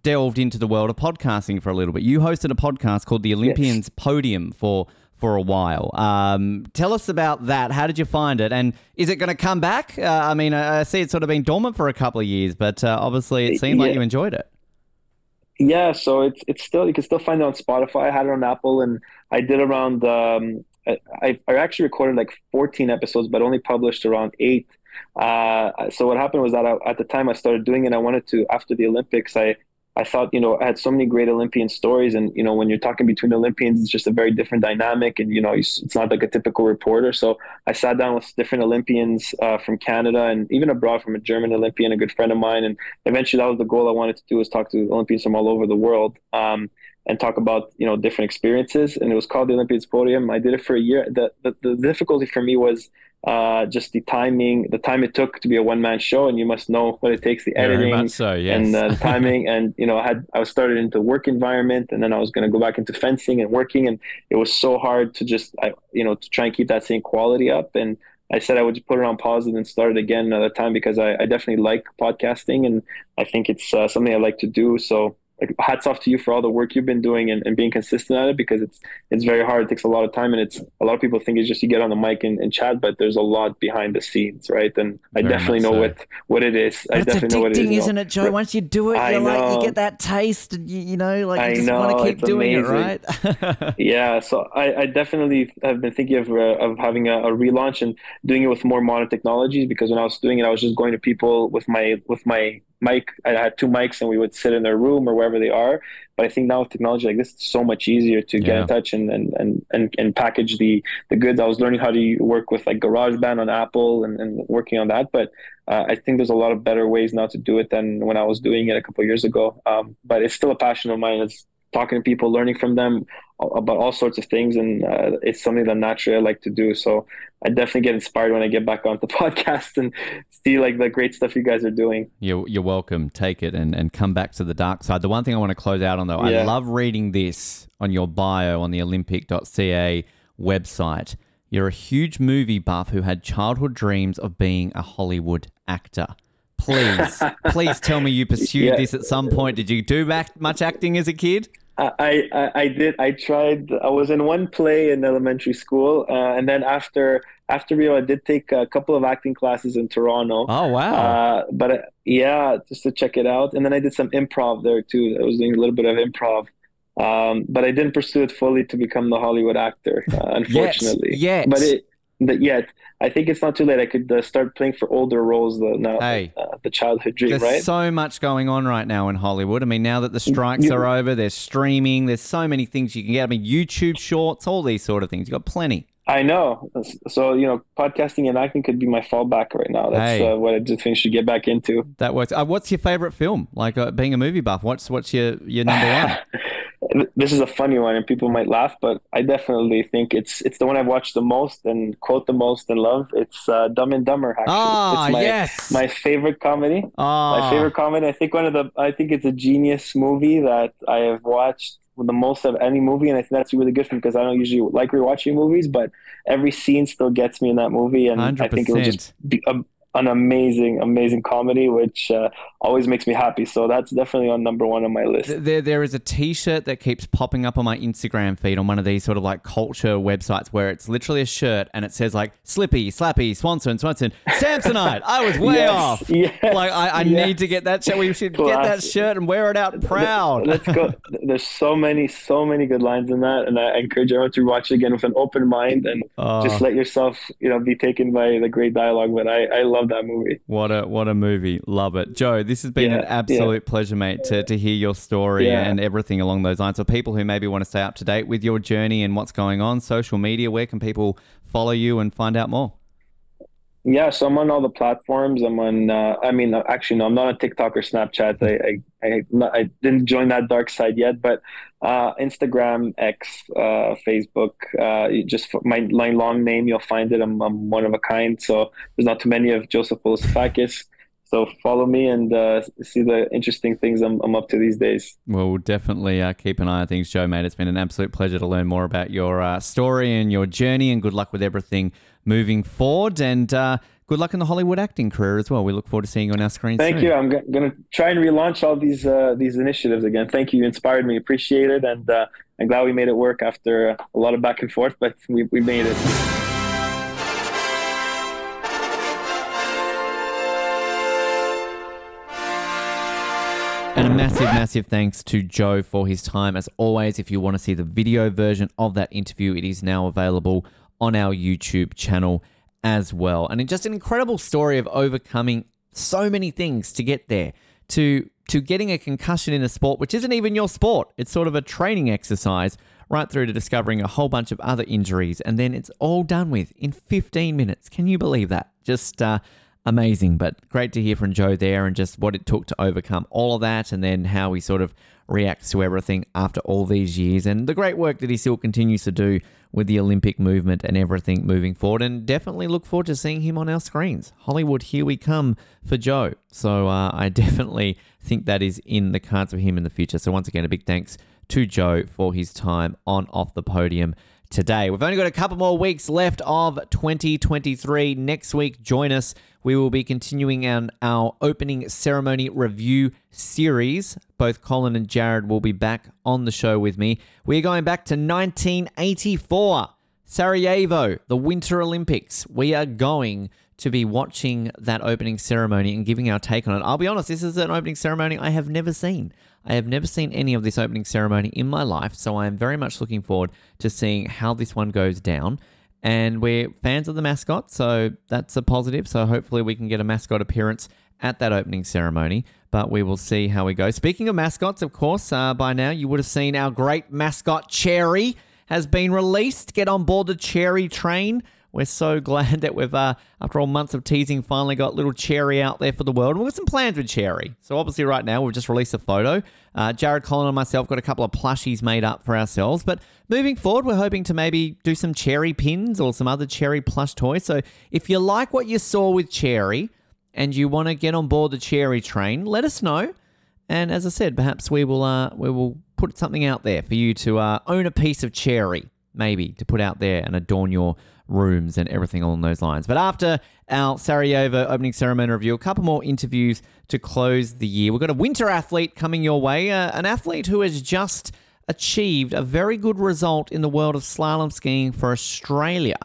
delved into the world of podcasting for a little bit. You hosted a podcast called the Olympians yes. Podium for for a while. Um, tell us about that. How did you find it? And is it going to come back? Uh, I mean, I, see it's sort of been dormant for a couple of years, but uh, obviously it seemed yeah. like you enjoyed it. Yeah, so it's it's still you can still find it on Spotify. I had it on Apple, and I did around um, I, I actually recorded like 14 episodes, but only published around eight. Uh, so what happened was that I, at the time I started doing it, I wanted to after the Olympics. I I thought you know I had so many great Olympian stories, and you know when you're talking between Olympians, it's just a very different dynamic, and you know it's not like a typical reporter. So I sat down with different Olympians uh, from Canada and even abroad, from a German Olympian, a good friend of mine, and eventually that was the goal I wanted to do was talk to Olympians from all over the world. Um, and talk about you know different experiences and it was called the olympians podium i did it for a year the, the, the difficulty for me was uh, just the timing the time it took to be a one-man show and you must know what it takes the editing so, yes. and uh, the [LAUGHS] timing and you know i had i was started into work environment and then i was going to go back into fencing and working and it was so hard to just I, you know to try and keep that same quality up and I said I would put it on pause and then start it again another time because I, I definitely like podcasting and I think it's uh, something I like to do. So like hats off to you for all the work you've been doing and, and being consistent at it because it's it's very hard. It takes a lot of time and it's a lot of people think it's just you get on the mic and, and chat, but there's a lot behind the scenes, right? And I Very definitely know so. what what it is. I definitely know what it is. addicting, isn't it, Joe? Once you do it, I you're like you get that taste, and you, you know, like you I just want to keep doing amazing. it, right? [LAUGHS] Yeah, so I, I definitely have been thinking of uh, of having a, a relaunch and doing it with more modern technologies because when I was doing it, I was just going to people with my with my mic. I had two mics, and we would sit in their room or wherever they are. But I think now with technology like this, it's so much easier to get Yeah. in touch and and, and, and and package the the goods. I was learning how to work with like GarageBand on Apple and, and working on that, but uh, I think there's a lot of better ways now to do it than when I was doing it a couple of years ago. Um, but it's still a passion of mine. It's talking to people, learning from them about all sorts of things, and uh, it's something that naturally I like to do. So I definitely get inspired when I get back [LAUGHS] onto the podcast and see like the great stuff you guys are doing. You're, you're welcome. Take it and, and come back to the dark side. The one thing I want to close out on, though, I love reading this on your bio on the Olympic.ca website. You're a huge movie buff who had childhood dreams of being a Hollywood actor. Please, [LAUGHS] please tell me you pursued Yeah. this at some point. Did you do much acting as a kid? I, I I did. I tried. I was in one play in elementary school, uh, and then after after Rio, I did take a couple of acting classes in Toronto. Oh, wow. Uh, but uh, yeah, just to check it out, and then I did some improv there too. I was doing a little bit of improv, um, but I didn't pursue it fully to become the Hollywood actor, uh, unfortunately. yet. But it, but yet, I think it's not too late. I could uh, start playing for older roles though now. Hey. uh, the childhood dream, There's right? so much going on right now in Hollywood. I mean, now that the strikes You- are over, there's streaming, there's so many things you can get. I mean, YouTube shorts, all these sort of things. You've got plenty. I know. So, you know, podcasting and acting could be my fallback right now. That's Hey. uh, what I just think should get back into. That works. Uh, what's your favorite film? Like uh, being a movie buff, what's what's your your number one? [LAUGHS] This is a funny one, and people might laugh, but I definitely think it's it's the one I've watched the most and quote the most and love. It's uh, Dumb and Dumber. Actually, Ah, it's my, yes. my favorite comedy. Oh, My favorite comedy. I think one of the. I think it's a genius movie that I have watched the most of any movie, and I think that's really good for me because I don't usually like rewatching movies, but every scene still gets me in that movie, and I think it 100%. just be a, an amazing, amazing comedy, which uh, always makes me happy. So that's definitely on number one on my list. There, there is a T-shirt that keeps popping up on my Instagram feed on one of these sort of like culture websites where it's literally a shirt and it says like Slippy, Slappy, Swanson, Swanson, Samsonite. I was way Yes, off. yes, like I, I yes. need to get that shirt. We should get that shirt and wear it out proud. Let's go. [LAUGHS] There's so many, so many good lines in that, and I encourage everyone to watch it again with an open mind and Oh. just let yourself, you know, be taken by the great dialogue. But I, I love that movie. What a what a movie. Love it. Joe, this has been Yeah, an absolute pleasure, mate, to, to hear your story Yeah. and everything along those lines. So people who maybe want to stay up to date with your journey and what's going on, social media, where can people follow you and find out more? Yeah, so I'm on all the platforms. I'm on. Uh, I mean, actually, no, I'm not on TikTok or Snapchat. I I, I, not, I didn't join that dark side yet, but uh, Instagram, X, uh, Facebook. Uh, just my my long name, you'll find it. I'm, I'm one of a kind. So there's not too many of Joseph Polossifakis. So follow me and uh, see the interesting things I'm, I'm up to these days. Well, we'll definitely uh, keep an eye on things, Joe, mate. It's been an absolute pleasure to learn more about your uh, story and your journey, and good luck with everything moving forward. And uh, good luck in the Hollywood acting career as well. We look forward to seeing you on our screen Thank soon. you. I'm g- gonna try and relaunch all these uh, these initiatives again. Thank you. You inspired me. Appreciate it, and uh, I'm glad we made it work after a lot of back and forth, but we, we made it. And a massive, massive thanks to Joe for his time. As always, if you want to see the video version of that interview, it is now available on our YouTube channel as well. And it's just an incredible story of overcoming so many things to get there. To to getting a concussion in a sport which isn't even your sport. It's sort of a training exercise, right through to discovering a whole bunch of other injuries, and then it's all done with in 15 minutes. Can you believe that? Just uh, amazing. But great to hear from Joe there and just what it took to overcome all of that and then how he sort of reacts to everything after all these years and the great work that he still continues to do with the Olympic movement and everything moving forward. And definitely look forward to seeing him on our screens. Hollywood, here we come for Joe. So uh, I [LAUGHS] definitely think that is in the cards for him in the future. So once again, a big thanks to Joe for his time on Off the Podium today. We've only got a couple more weeks left of 2023. Next week, join us. We will be continuing on our opening ceremony review series. Both Colin and Jared will be back on the show with me. We're going back to 1984, Sarajevo, the Winter Olympics. We are going to be watching that opening ceremony and giving our take on it. I'll be honest, this is an opening ceremony I have never seen. I have never seen any of this opening ceremony in my life, so I am very much looking forward to seeing how this one goes down. And we're fans of the mascot, so that's a positive. So hopefully we can get a mascot appearance at that opening ceremony, but we will see how we go. Speaking of mascots, of course, uh, by now you would have seen our great mascot Cherry has been released. Get on board the Cherry train. We're so [LAUGHS] glad that we've, uh, after all months of teasing, finally got little Cherry out there for the world. And we've got some plans with Cherry. So obviously, right now we've just released a photo. Uh, Jared, Colin, and myself got a couple of plushies made up for ourselves. But moving forward, we're hoping to maybe do some Cherry pins or some other Cherry plush toys. So if you like what you saw with Cherry and you want to get on board the Cherry train, let us know. And as I said, perhaps we will uh, we will put something out there for you to uh, own a piece of cherry, maybe to put out there and adorn your rooms and everything along those lines. But after our Sarajevo opening ceremony review, a couple more interviews to close the year. We've got a winter athlete coming your way, uh, an athlete who has just achieved a very good result in the world of slalom skiing for Australia.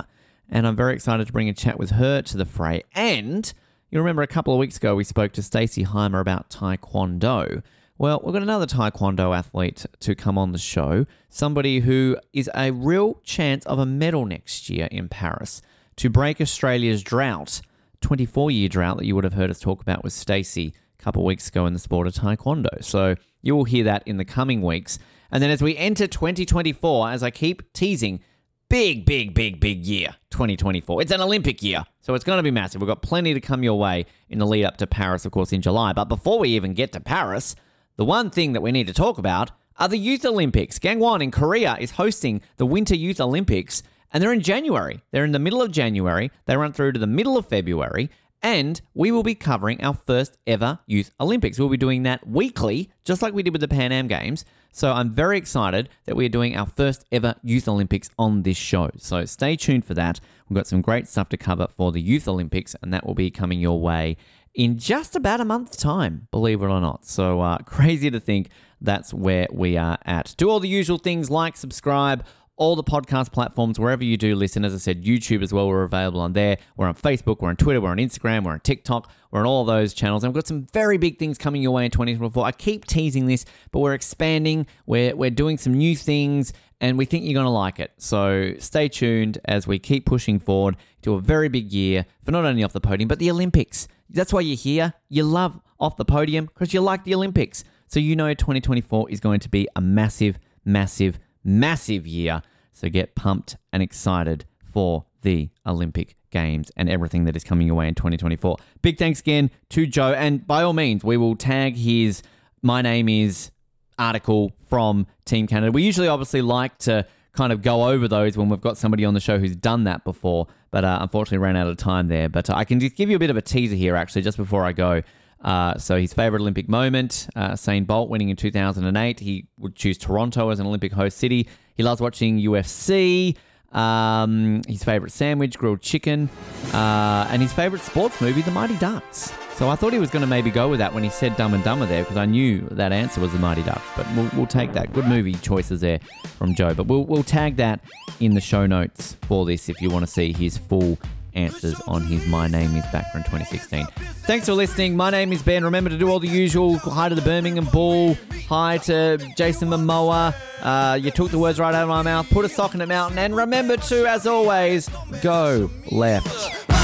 And I'm very excited to bring a chat with her to the fray. And you remember a couple of weeks ago we spoke to Stacey Hymer about Taekwondo. Well, we've got another Taekwondo athlete to come on the show, somebody who is a real chance of a medal next year in Paris to break Australia's drought, 24 year drought that you would have heard us talk about with Stacey a couple of weeks ago in the sport of Taekwondo. So you will hear that in the coming weeks. And then as we enter 2024, as I keep teasing, big, big, big, big year, 2024. It's an Olympic year, so it's going to be massive. We've got plenty to come your way in the lead up to Paris, of course, in July. But before we even get to Paris, the one thing that we need to talk about are the Youth Olympics. Gangwon in Korea is hosting the Winter Youth Olympics, and they're in January. They're in the middle of January. They run through to the middle of February, and we will be covering our first ever Youth Olympics. We'll be doing that weekly, just like we did with the Pan Am Games. So I'm very excited that we are doing our first ever Youth Olympics on this show. So stay tuned for that. We've got some great stuff to cover for the Youth Olympics, and that will be coming your way in just about a month's time, believe it or not. So uh, [LAUGHS] crazy to think that's where we are at. Do all the usual things like subscribe, all the podcast platforms, wherever you do listen. As I said, YouTube as well, we're available on there. We're on Facebook, we're on Twitter, we're on Instagram, we're on TikTok, we're on all those channels. And we've got some very big things coming your way in 2024. I keep teasing this, but we're expanding, we're, we're doing some new things, and we think you're going to like it. So stay tuned as we keep pushing forward to a very big year for not only off the podium, but the Olympics. That's why you're here. You love off the podium because you like the Olympics. So you know 2024 is going to be a massive, massive, massive year. So get pumped and excited for the Olympic Games and everything that is coming your way in 2024. Big thanks again to Joe. And by all means, we will tag his My Name Is article from Team Canada. We usually obviously like to kind of go over those when we've got somebody on the show who's done that before, but uh, unfortunately ran out of time there. But uh, I can just give you a bit of a teaser here, actually, just before I go. Uh, so his favorite Olympic moment, uh, Usain Bolt winning in 2008. He would choose Toronto as an Olympic host city. He loves watching UFC. Um, his favorite sandwich, grilled chicken, uh, and his favorite sports movie, The Mighty Ducks. So I thought he was going to maybe go with that when he said Dumb and Dumber there because I knew that answer was The Mighty Ducks. But we'll, we'll take that. Good movie choices there from Joe. But we'll, we'll tag that in the show notes for this if you want to see his full answers on his My Name Is back from 2016. Thanks for listening. My name is Ben. Remember to do all the usual. Hi to the Birmingham Bull. Hi to Jason Momoa. Uh, you took the words right out of my mouth. Put a sock in the mountain. And remember to, as always, go left.